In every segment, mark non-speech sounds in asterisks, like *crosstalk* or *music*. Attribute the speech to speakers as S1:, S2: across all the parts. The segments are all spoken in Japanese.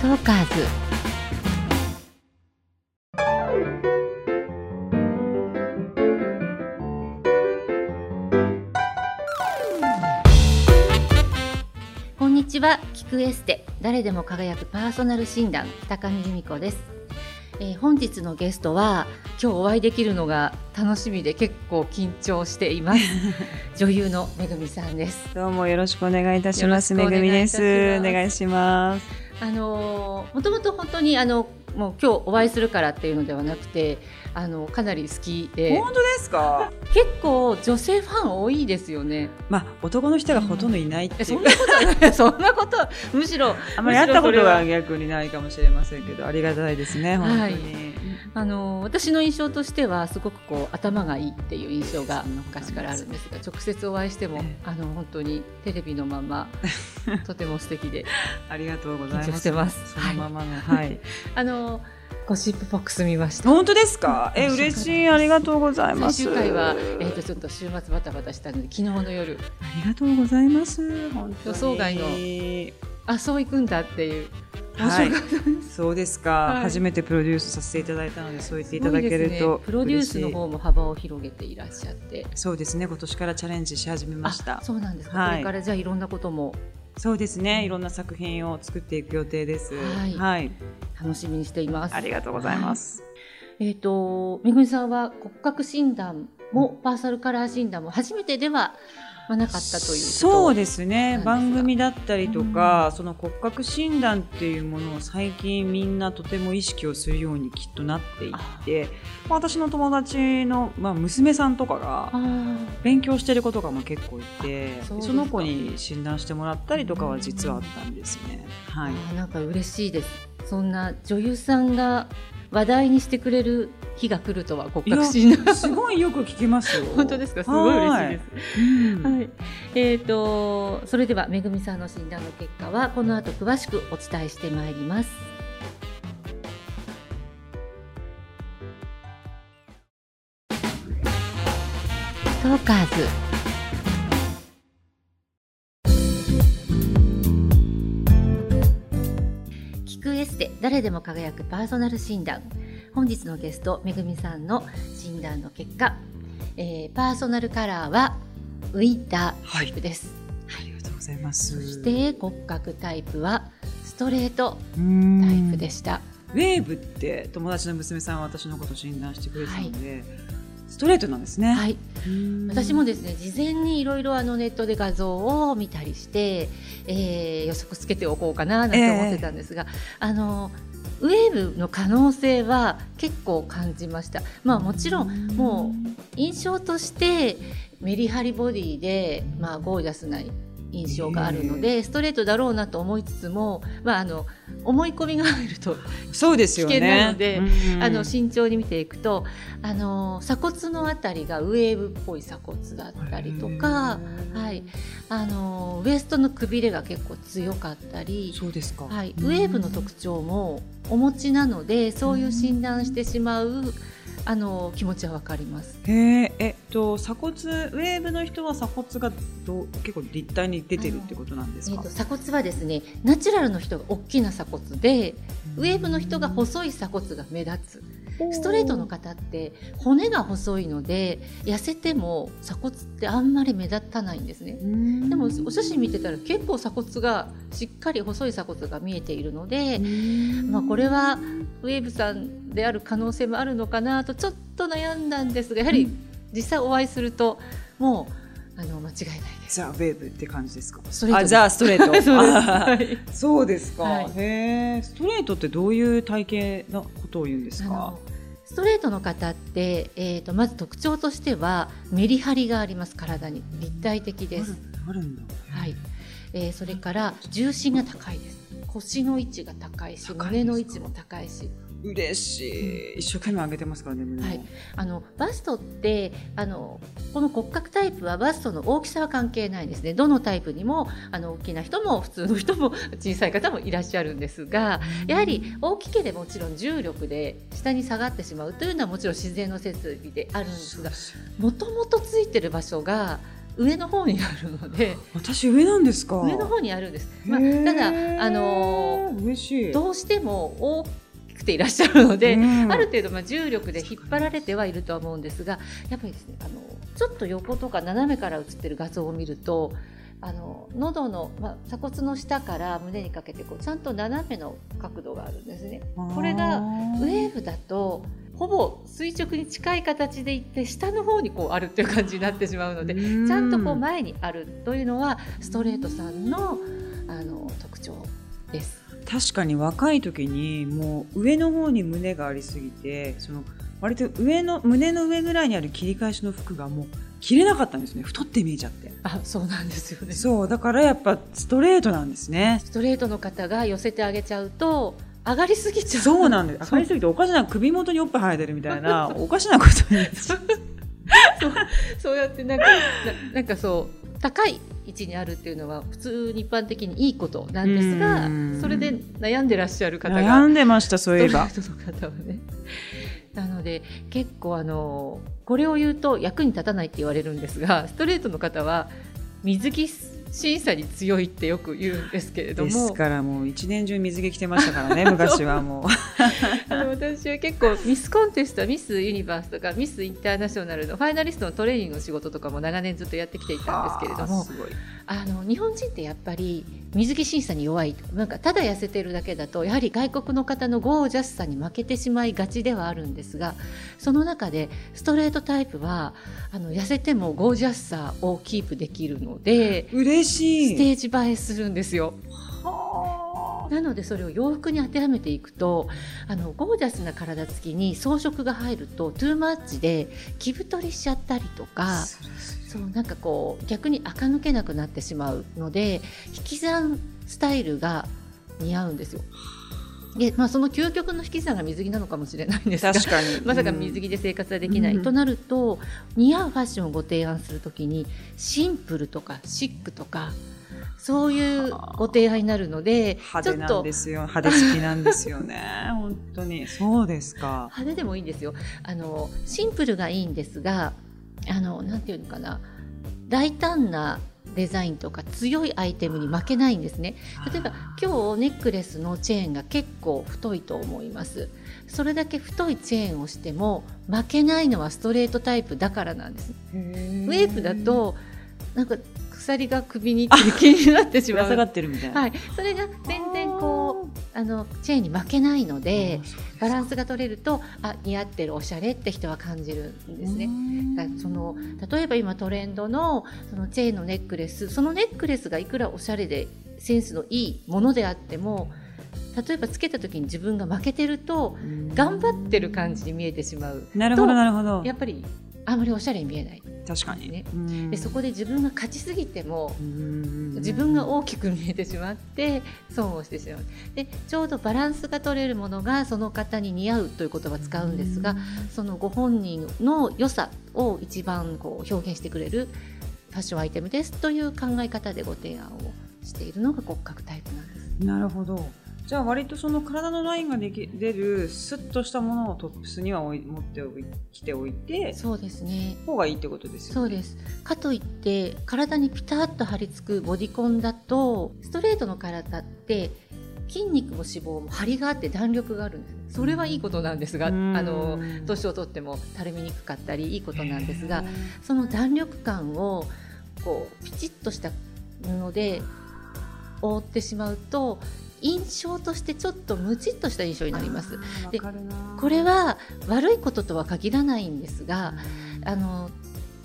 S1: トーカーズ。こんにちは。聞くエステ。誰でも輝くパーソナル診断。高見由美子です、えー本日のゲストは今日お会いできるのが楽しみで結構緊張しています。*laughs* 女優のめぐみさんです。
S2: どうもよろしくお願いいたします。
S1: よろしくお願いいたします。
S2: めぐみです。お願いします。
S1: あのーもともと本当にあのもう今日お会いするからっていうのではなくてあのかなり好きで
S2: 本当ですか？
S1: 結構女性ファン多いですよね。
S2: まあ男の人がほとんどいないっていう。
S1: えそんなことはない *laughs* そんなことはむしろ
S2: あまり会ったこと
S1: むしろそれは
S2: は逆にないかもしれませんけど、ありがたいですね。本当に。
S1: あの私の印象としてはすごくこう頭がいいっていう印象が昔からあるんですが直接お会いしても
S2: ええ
S1: あの本当にテレビのままとても素敵で *laughs*
S2: ありがとうございます。
S1: ます
S2: そのままの、はい。*laughs*
S1: あのゴシップボックス見ました。
S2: 本当ですか？え、嬉しい。ありがとうございます。
S1: 最終回は、えー、とちょっと週末バタバタしたので昨日の夜
S2: ありがとうございます。本当に
S1: 予想外のあそう行くんだっていう面
S2: はい。そうですか、
S1: はい。
S2: 初めてプロデュースさせていただいたのでそう言っていただけると
S1: ね、プロデュースの方も幅を広げていらっしゃって。
S2: そうですね。今年からチャレンジし始めました。
S1: あそうなんですか、
S2: はい。
S1: これからじゃあいろんなことも。
S2: そうですね。いろんな作品を作っていく予定です。
S1: はい。楽しみにしています。
S2: ありがとうございます、
S1: えっ、とめぐみさんは骨格診断もパーソルカラー診断も初めてではまあなかったという
S2: そうですね。番組だったりとか、その骨格診断っていうものを最近みんなとても意識をするようにきっとなっていってまあ私の友達の、まあ、娘さんとかが
S1: あ
S2: 勉強してる子とかも結構いて
S1: そ
S2: の子に診断してもらったりとかは実はあったんですね。はい、
S1: あなんか嬉しいです。そんな女優さんが話題にしてくれる日が来るとは骨格診断。
S2: すごいよく聞きますよ。*laughs*
S1: 本当ですか？すごい嬉しいです。
S2: す。うん
S1: はい。えっ、とそれではめぐみさんの診断の結果はこの後詳しくお伝えしてまいります。トーカーズ。聞くエステ誰でも輝くパーソナル診断。本日のゲストめぐみさんの診断の結果、えーパーソナルカラーはウィンタータイプです、
S2: ありがとうございます。
S1: そして骨格タイプはストレートタイプでした、
S2: ウェーブって友達の娘さんは私のこと診断してくれてたので、ストレートなんですね。
S1: はい、
S2: うん
S1: 私もですね事前にいろいろあのネットで画像を見たりして、えー予測つけておこうかななんて思ってたんですが、あのウェーブの可能性は結構感じました。まあもちろんも印象としてメリハリボディで、まあ、ゴージャスな印象があるので、ストレートだろうなと思いつつも、まあ、あの思い込みが入ると
S2: そうですよね。
S1: 危険なので
S2: うん。
S1: あの慎重に見ていくとあの鎖骨のあたりがウェーブっぽい鎖骨だったりとか、はい、あのウエストのくびれが結構強かったり、
S2: そうですか。
S1: はい、ウェーブの特徴もお持ちなのでそういう診断してしまうあの気持ちはわかります。
S2: へえ、えっと鎖骨ウェーブの人は鎖骨がどう結構立体に出てるってことなんですか？
S1: えー、と。鎖骨はですねナチュラルの人が大きな鎖骨でウェーブの人が細い鎖骨が目立つストレートの方って骨が細いので痩せても鎖骨ってあんまり目立たないんですねでもお写真見てたら結構鎖骨がしっかり細い鎖骨が見えているので、まあ、これはウェーブさんである可能性もあるのかなとちょっと悩んだんですがやはり実際お会いするともうあの間違いないです。
S2: じゃあウェーブって感じですか？
S1: ストレート
S2: あじゃあストレート。*laughs*
S1: そうです
S2: か。
S1: はい
S2: へえ、ストレートってどういう体型のことを言うんですか？
S1: ストレートの方って、えー、とまず特徴としてはメリハリがあります体に。立体的です、
S2: あるんだ。
S1: はい。えーそれから重心が高いです。腰の位置が高いし胸の位置も高いし
S2: 嬉しい。一生懸命上げてますからね。
S1: はい。あのバストってあのこの骨格タイプはバストの大きさは関係ないんですね。どのタイプにもあの大きな人も普通の人も *laughs* 小さい方もいらっしゃるんですがやはり大きければもちろん重力で下に下がってしまうというのはもちろん自然の設備であるんですがもともとついてる場所が上の方にあるので *laughs*
S2: 私上なんですか？
S1: 上の方にあるんです、まあ、ただあのどうしてもていらっしゃるので、
S2: うん
S1: ある程度まあ重力で引っ張られてはいるとは思うんですがやっぱりですねあのちょっと横とか斜めから写ってる画像を見るとあの喉の、まあ、鎖骨の下から胸にかけてこうちゃんと斜めの角度があるんですね。これがウェーブだとほぼ垂直に近い形でいって下の方にこうあるっていう感じになってしまうのでち
S2: ち
S1: ゃんとこう前にあるというのはストレートさんのあの特徴です。
S2: 確かに若い時にもう上の方に胸がありすぎてその割と上の胸の上ぐらいにある切り返しの服がもう着れなかったんですね。太って見えちゃって。
S1: あそうなんですよね。
S2: そうだからやっぱストレートなんですね。
S1: ストレートの方が寄せてあげちゃうと上がりすぎちゃう。
S2: そうなんです。上がりすぎておかしな首元におっぱい生えてるみたいな *laughs* おかしなことになっちゃう。
S1: そうやってなんかななんかそう高い位置にあるっていうのは普通に一般的にいいことなんですが
S2: うん。
S1: それで悩んでらっしゃる方が
S2: 悩んでましたそういえば。
S1: ストレートの方はね。*laughs* なので結構あのこれを言うと役に立たないって言われるんですがストレートの方は水着審査に強いってよく言うんですけれど
S2: です
S1: も
S2: からもう一年中水着着てましたからね *laughs* 昔はもう
S1: 私は結構ミスコンテストミスユニバースとかミスインターナショナルのファイナリストのトレーニングの仕事とかも長年ずっとやってきていたんですけれども
S2: あ
S1: の日本人ってやっぱり水着審査に弱いなんかただ痩せてるだけだとやはり外国の方のゴージャスさに負けてしまいがちではあるんですがその中でストレートタイプはあの痩せてもゴージャスさをキープできるので
S2: 嬉しい。
S1: ステージ映えするんですよ。
S2: は
S1: なのでそれを洋服に当てはめていくとあのゴージャスな体つきに装飾が入るとトゥーマッチで着太りしちゃったりと
S2: あ
S1: かそうなんかこう逆に垢抜けなくなってしまうので引き算スタイルが似合うんですよ。でまあ、その究極の引き算が水着なのかもしれないんですが
S2: 確かに。*laughs*
S1: まさか水着で生活はできない、
S2: うん。
S1: となると似合うファッションをご提案するときにシンプルとかシックとかそういうご提案になるので
S2: 派手なんですよ。派手好きなんですよね。*laughs* 本当に。そうですか。
S1: 派手でもいいんですよ。あのシンプルがいいんですがあのなんていうのかな。大胆なデザインとか強いアイテムに負けないんですね。例えば今日ネックレスのチェーンが結構太いと思います。それだけ太いチェーンをしても負けないのはストレートタイプだからなんです。
S2: ウ
S1: ウェーブだとなんか鎖が首に気になってしまう。
S2: がってるみたいな、
S1: はい、それが全然こうあのチェーンに負けないのでバランスが取れるとあ似合ってるおしゃれって人は感じるんですね。その例えば今トレンドのそのチェーンのネックレスそのネックレスがいくらおしゃれでセンスのいいものであっても例えばつけた時に自分が負けてると頑張ってる感じに見えてしまう。
S2: なるほどなるほど。
S1: やっぱりあまりおしゃれに見えない。
S2: 確かに、
S1: でそこで自分が勝ちすぎても
S2: うん。
S1: 自分が大きく見えてしまって損をしてしまう。でちょうどバランスが取れるものがその方に似合うという言葉を使うんですがそのご本人の良さを一番こう表現してくれるファッションアイテムですという考え方でご提案をしているのが骨格タイプなんです。
S2: なるほどじゃあ割とその体のラインができ出るスッとしたものをトップスには持っておいきておいて
S1: そうですね。
S2: 方がいいってことですよね。
S1: そうです。かといって体にピタッと張り付くボディコンだとストレートの体って筋肉も脂肪も張りがあって弾力があるんです。それはいいことなんですがあ
S2: うん。
S1: の年をとってもたるみにくかったりいいことなんですがその弾力感をこうピチッとした布で覆ってしまうと印象としてちょっとムチっとした印象になります。でこれは悪いこととは限らないんですがあの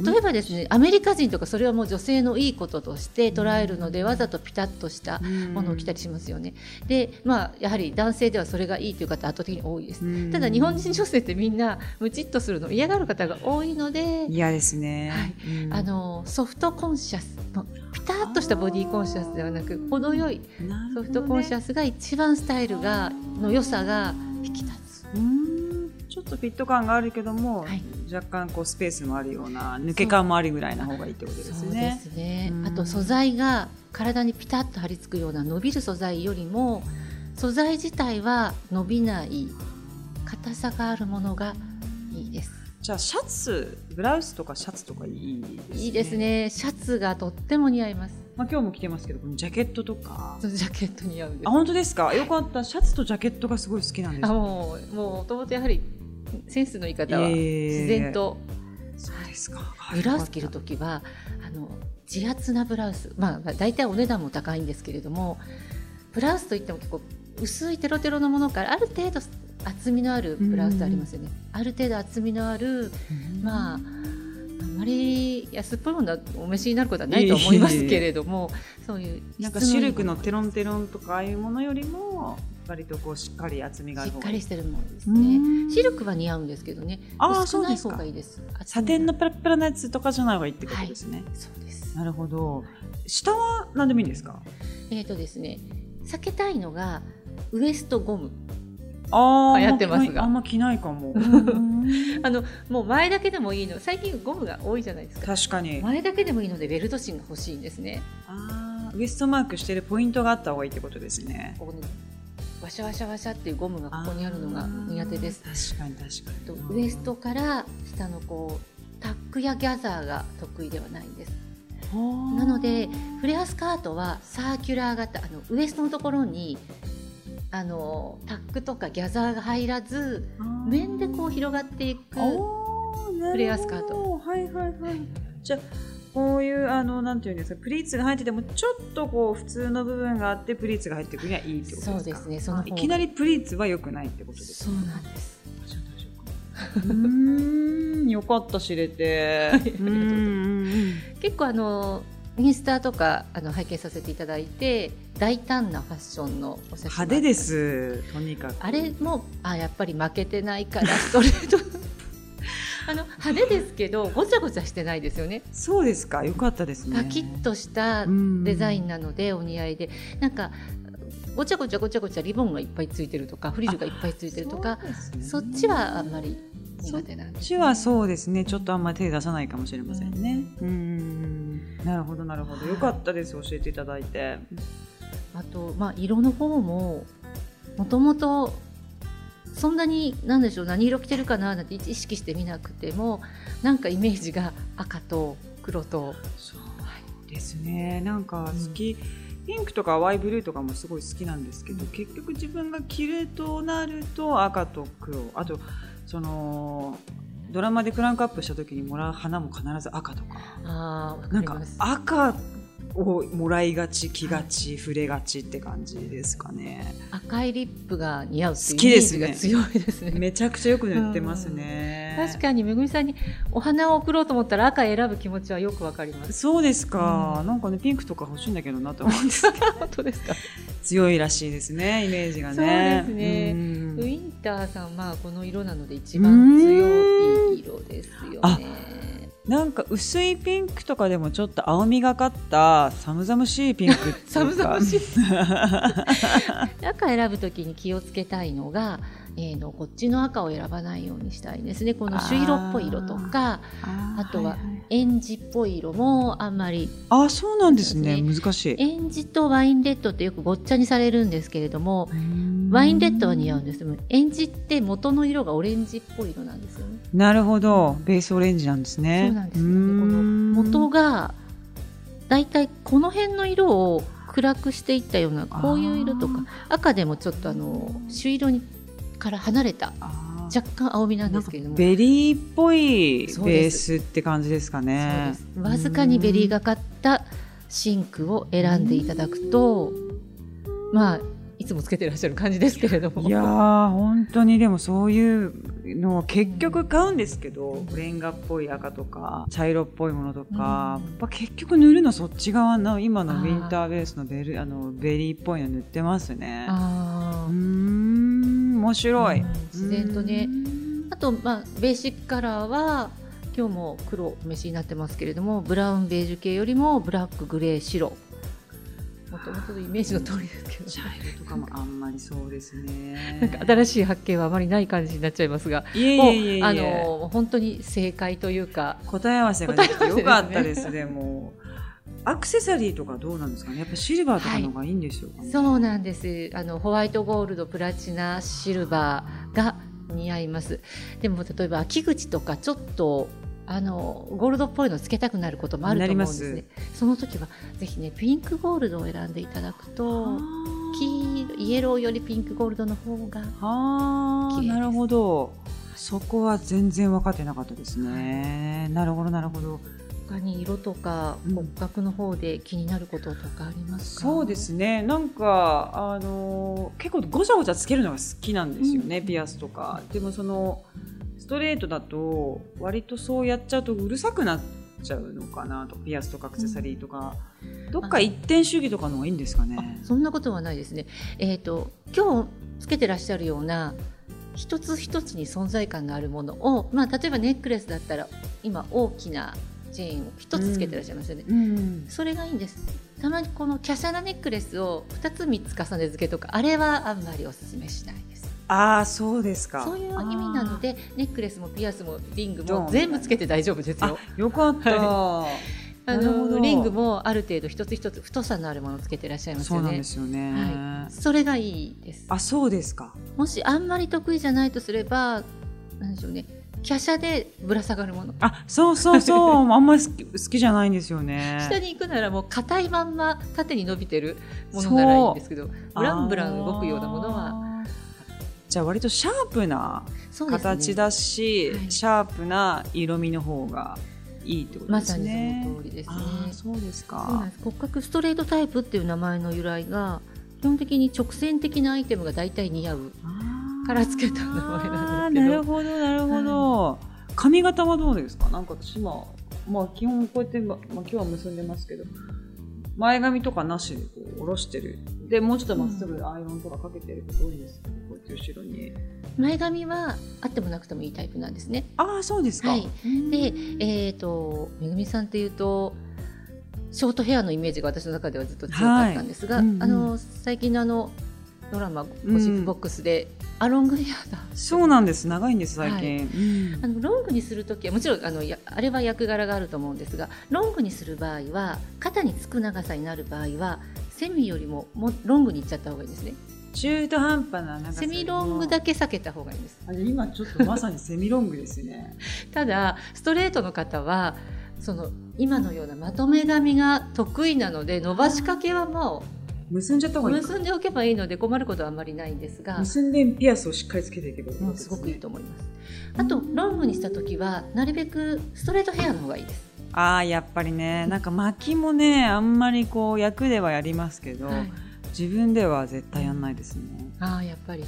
S1: 例えばですねアメリカ人とかそれはもう女性のいいこととして捉えるのでわざとピタッとしたものを着たりしますよね。でまあやはり男性ではそれがいいという方圧倒的に多いです。
S2: うん
S1: ただ日本人女性ってみんなムチっとするのを嫌がる方が多いので、
S2: 嫌ですね、
S1: はい
S2: うん
S1: あのソフトコンシャスのピタッとしたボディコンシャスではなく程よいソフトコンシャスが一番スタイルがの良さが引き立つ。
S2: うんちょっとフィット感があるけども、
S1: はい
S2: 若干こうスペースもあるような抜け感もあるぐらいな方がいいってことです
S1: そうで
S2: ね。
S1: すね。
S2: うん。
S1: あと素材が体にピタッと張り付くような伸びる素材よりも素材自体は伸びない硬さがあるものがいいです。
S2: じゃあシャツブラウスとかシャツとかいいですね。
S1: いいですね。シャツがとっても似合います。
S2: まあ今日も着てますけどこのジャケットとか。
S1: ジャケット似合う
S2: あ本当ですか？よかった。シャツとジャケットがすごい好きなんです。
S1: あもうもともとやはりセンスのいい方は自然と、
S2: そうですか。
S1: ブラウス着るときはあの自圧なブラウス。まあ大体お値段も高いんですけれどもブラウスといっても結構薄いテロテロのものからある程度厚みのあるブラウスありますよね、ある程度厚みのある、まああんまり安っぽいものはお召しになることはないと思いますけれども、*laughs* そういう
S2: なんかシルクのテロンテロンとかああいうものよりも割とこうしっかり厚みがある
S1: しっかりしてるものですね。シルクは似合うんですけどね。
S2: ああ、
S1: そうですか。いいです
S2: サテンのペラペラなやつとかじゃない方がいいってことですね。はい、
S1: そうです。
S2: なるほど。下は何でもいいんですか？
S1: えっ、ー、とですね、避けたいのがウエストゴム。
S2: あ
S1: 流行ってますが
S2: あんま着ないかも *laughs*
S1: あのもう前だけでもいいの最近ゴムが多いじゃないですか
S2: 確かに
S1: 前だけでもいいのでベルト芯が欲しいんですね
S2: あウエストマークしてるポイントがあった方がいいってことですね
S1: ここにワシャワシャワシャっていうゴムがここにあるのが苦手です。
S2: 確かに確かに。
S1: とウエストから下のこうタックやギャザーが得意ではないんです。なのでフレアスカートはサーキュラー型あのウエストのところにあのタックとかギャザーが入らず面でこう広がっていくフレアスカート。
S2: はいはいはい。じゃこういうあのなんていうんですかプリーツが入っててもちょっとこう普通の部分があってプリーツが入ってくるにはいいってことですか？
S1: そうですね。その
S2: いきなりプリーツは良くないってことです
S1: か？そうなんです。
S2: うんよかった知れて。はい、
S1: 結構あのインスタとかあの拝見させていただいて大胆なファッションのお写真
S2: 派手ですとにかく
S1: あれもあやっぱり負けてないからストレートあの派手ですけどごちゃごちゃしてないですよね。
S2: そうですか。よかったですね。
S1: パキッとしたデザインなのでお似合いで。なんかごちゃごちゃごちゃごちゃリボンがいっぱいついてるとかフリルがいっぱいついてるとかそ,、っちはあんまり苦手なん
S2: で。す、ね、そっちはそうですね。ちょっとあんまり手出さないかもしれませんね。うん。なるほどなるほど。よかったです。教えていただいて。
S1: あとまあ色の方ももともとそんなに何でしょう何色着てるかななんて意識してみなくてもなんかイメージが赤と黒と。
S2: そうですね。なんか好き、うん、ピンクとか淡いブルーとかもすごい好きなんですけど、うん、結局自分が着るとなると赤と黒。あとそのドラマでクランクアップした時にもらう花も必ず赤とか。
S1: あ
S2: なんか赤をもらいがち着がち触れがちって感じですかね。
S1: 赤いリップが似合うっていうイメージが強いですね。
S2: めちゃくちゃよく塗ってますね、
S1: 確かにめぐみさんにお花を贈ろうと思ったら赤選ぶ気持ちはよくわかります。
S2: そうですか、うん、なんかねピンクとか欲しいんだけどなと思うんですけど
S1: 本当ですか
S2: 強いらしいですねイメージがね。
S1: そうですね、うん、ウィンターさんまあこの色なので一番強い色ですよね
S2: なんか薄いピンクとかでもちょっと青みがかった寒々しいピンク *laughs*
S1: 寒々しい。*laughs* 赤選ぶときに気をつけたいのがえーの、こっちの赤を選ばないようにしたいですね。この朱色っぽい色とかあとはエンジっぽい色もあんまり
S2: あそうなんですね。難しい。
S1: エンジとワインレッドってよくごっちゃにされるんですけれどもワインレッドは似合うんです。エンジって元の色がオレンジっぽい色なんですよね。
S2: なるほど。ベースオレンジなんですね。
S1: そうなんです、ね、この元がだいたいこの辺の色を暗くしていったようなこういう色とか赤でもちょっとあの朱色にから離れた若干青みなんですけれども。
S2: ベリーっぽいベースって感じですかね。
S1: わずかにベリーがかった真紅を選んでいただくとまあいつもつけてらっしゃる感じですけれども。
S2: いや本当にでもそういうのを結局買うんですけどレンガっぽい赤とか茶色っぽいものとか、うん、結局塗るのそっち側の今のウィンターベースのベルあのベリーっぽいの塗ってますね。うん面白い、うん、
S1: 自然とね。あと、まあ、ベーシックカラーは今日も黒お召しになってますけれどもブラウンベージュ系よりもブラックグレー白。もともとのイメージの通りですけど。
S2: 茶色とかもあんまりそうですね。*laughs*
S1: なんか新しい発見はあまりない感じになっちゃいますが
S2: いえいえいえ
S1: あの本当に正解というか
S2: 答え合わせができてよかったですねも。う。アクセサリーとかどうなんですかね？やっぱシルバーとかの方がいいんでしょうか、ね
S1: はい、そうなんです。あのホワイトゴールドプラチナシルバーが似合います。でも例えば秋口とかちょっとあのゴールドっぽいのつけたくなることもあると思うんですね。その時はぜひねピンクゴールドを選んでいただくと黄イエローよりピンクゴールドの方が
S2: あなるほど。そこは全然分かってなかったですね、なるほどなるほど
S1: 他に色とか骨格の方で気になることとかありますか、
S2: うん、そうですね。なんかあの結構ごちゃごちゃつけるのが好きなんですよね、うん、ピアスとか。でもそのストレートだと割とそうやっちゃうとうるさくなっちゃうのかなと。ピアスとかアクセサリーとか、うん、どっか一点主義とかの方がいいんですかね。
S1: そんなことはないですね。えっ、ー、と今日つけてらっしゃるような一つ一つに存在感があるものを、まあ、例えばネックレスだったら今大きなチェーンを一つつけてらっしゃいますよね、うん。うん、それがいいんです。たまにこの華奢なネックレスを2つ3つ重ね付けとかあれはあんまりおすすめしないです。
S2: ああそうですか。
S1: そういう意味なのでネックレスもピアスもリングも全部つけて大丈夫ですよ。
S2: よかった、は
S1: い。*laughs* あのリングもある程度一つ一つ太さのあるものをつけていらっしゃいますよね。そうなんですよね。はい、それがいいです。
S2: あ、そうですか。
S1: もしあんまり得意じゃないとすれば、なんでしょうね。華奢でぶら下がるもの。
S2: あ、そうそうそう、*laughs* あんまり好き好きじゃないんですよね。
S1: 下に行くならもう硬いまんま縦に伸びてるものならいいんですけど、ブランブラン動くようなものは。
S2: じゃあ割とシャープな形だし、ねはい、シャープな色味の方がいいってことですね。
S1: まさにその通りですね。
S2: そうですか。
S1: 骨格ストレートタイプっていう名前の由来が基本的に直線的なアイテムが大体似合うからつけた名前なんですけど。
S2: なるほどなるほど。はい、髪型はどうですか？なんか私まあまあ基本こうやってまあ今日は結んでますけど。前髪とかなしでこう下ろしてる。でもうちょっとまっすぐアイロンとかかけてること多いんですけど、こうやって後ろに。
S1: 前髪はあってもなくてもいいタイプなんですね。
S2: ああそうですか、はい、
S1: でえっ、ー、とめぐみさんっていうとショートヘアのイメージが私の中ではずっと強かったんですが、はい。うんうん、あの最近のあのドラマ「ゴシップボックスで」あ、ロングヘアだ。
S2: そうなんです。長いんです最近、はい。
S1: うん、あのロングにする時はもちろんあのやあれは役柄があると思うんですがロングにする場合は肩につく長さになる場合はセミよりももロングにいっちゃった方がいいですね。
S2: 中途半端な
S1: セミロングだけ避けた方がいいです。
S2: 今ちょっとまさにセミロングですね。*laughs*
S1: ただストレートの方はその今のようなまとめ髪が得意なので伸ばしかけはもう
S2: 結んじゃった方がいい
S1: 結んでおけばいいので困ることはあんまりないんですが。
S2: 結んでピアスをしっかりつけていけばいい、
S1: ね、すごくいいと思います。あとロングにした時はなるべくストレートヘアの方がいいです。
S2: ああやっぱりね。なんか巻きもねあんまりこう役ではやりますけど、はい、自分では絶対やんないですね。
S1: ああやっぱり。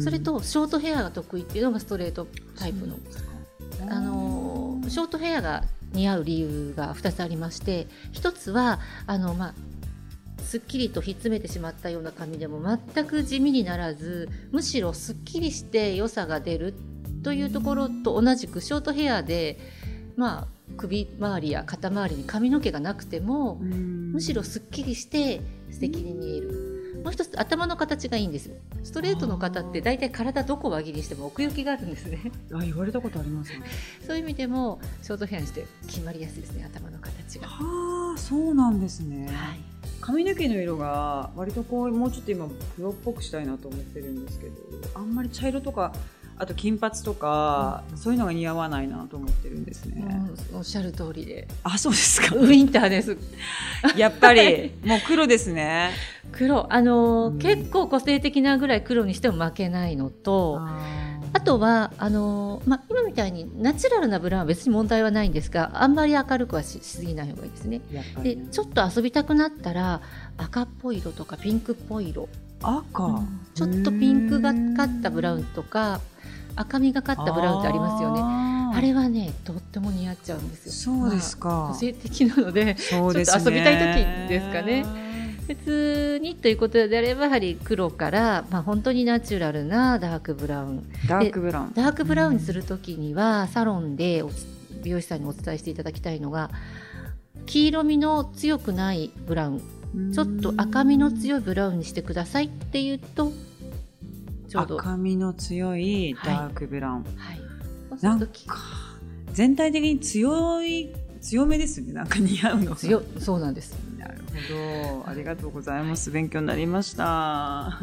S1: それとショートヘアが得意っていうのがストレートタイプの。あのショートヘアが似合う理由が2つありまして1つはあの、まあ、すっきりとひっつめてしまったような髪でも全く地味にならずむしろすっきりして良さが出るというところと同じくショートヘアでまあ首周りや肩周りに髪の毛がなくてもむしろすっきりして素敵に見える。もう一つ頭の形がいいんです。ストレートの方って大体体どこ輪切りしても奥行きがあるんですね。
S2: あ言われたことあります、
S1: ね、*laughs* そういう意味でもショートヘアにして決まりやすいですね頭の形が。
S2: はあそうなんですね、はい。髪の毛の色が割とこうもうちょっと今黒っぽくしたいなと思ってるんですけどあんまり茶色とかあと金髪とか、うん、そういうのが似合わないなと思ってるんですね、
S1: うん、おっしゃる通りで。
S2: あそうですか。
S1: ウィンターです。
S2: やっぱりもう黒ですね。
S1: 黒。あの、うん、結構個性的なぐらい黒にしても負けないのとあとはあの、まあ、今みたいにナチュラルなブラウンは別に問題はないんですがあんまり明るくはしすぎない方がいいですね。でちょっと遊びたくなったら赤っぽい色とかピンクっぽい色。
S2: 赤、うん、
S1: ちょっとピンクがかったブラウンとか赤みがかったブラウンってありますよね。あれはねとっても似合っちゃうんです
S2: よ。そうですか、ま
S1: あ、個性的なのでちょっと遊びたい時ですかね。別にということであればやはり黒から、まあ、本当にナチュラルなダークブラウン。
S2: ダークブラウン。
S1: ダークブラウンにする時には、サロンで美容師さんにお伝えしていただきたいのが黄色みの強くないブラウン。ちょっと赤みの強いブラウンにしてくださいっていうと
S2: ちょうど。赤みの強いダークブラウン、はい。はい、なんか全体的に強い強めですねなんか似合うの
S1: 強そうなんです。
S2: なるほど。ありがとうございます。勉強になりました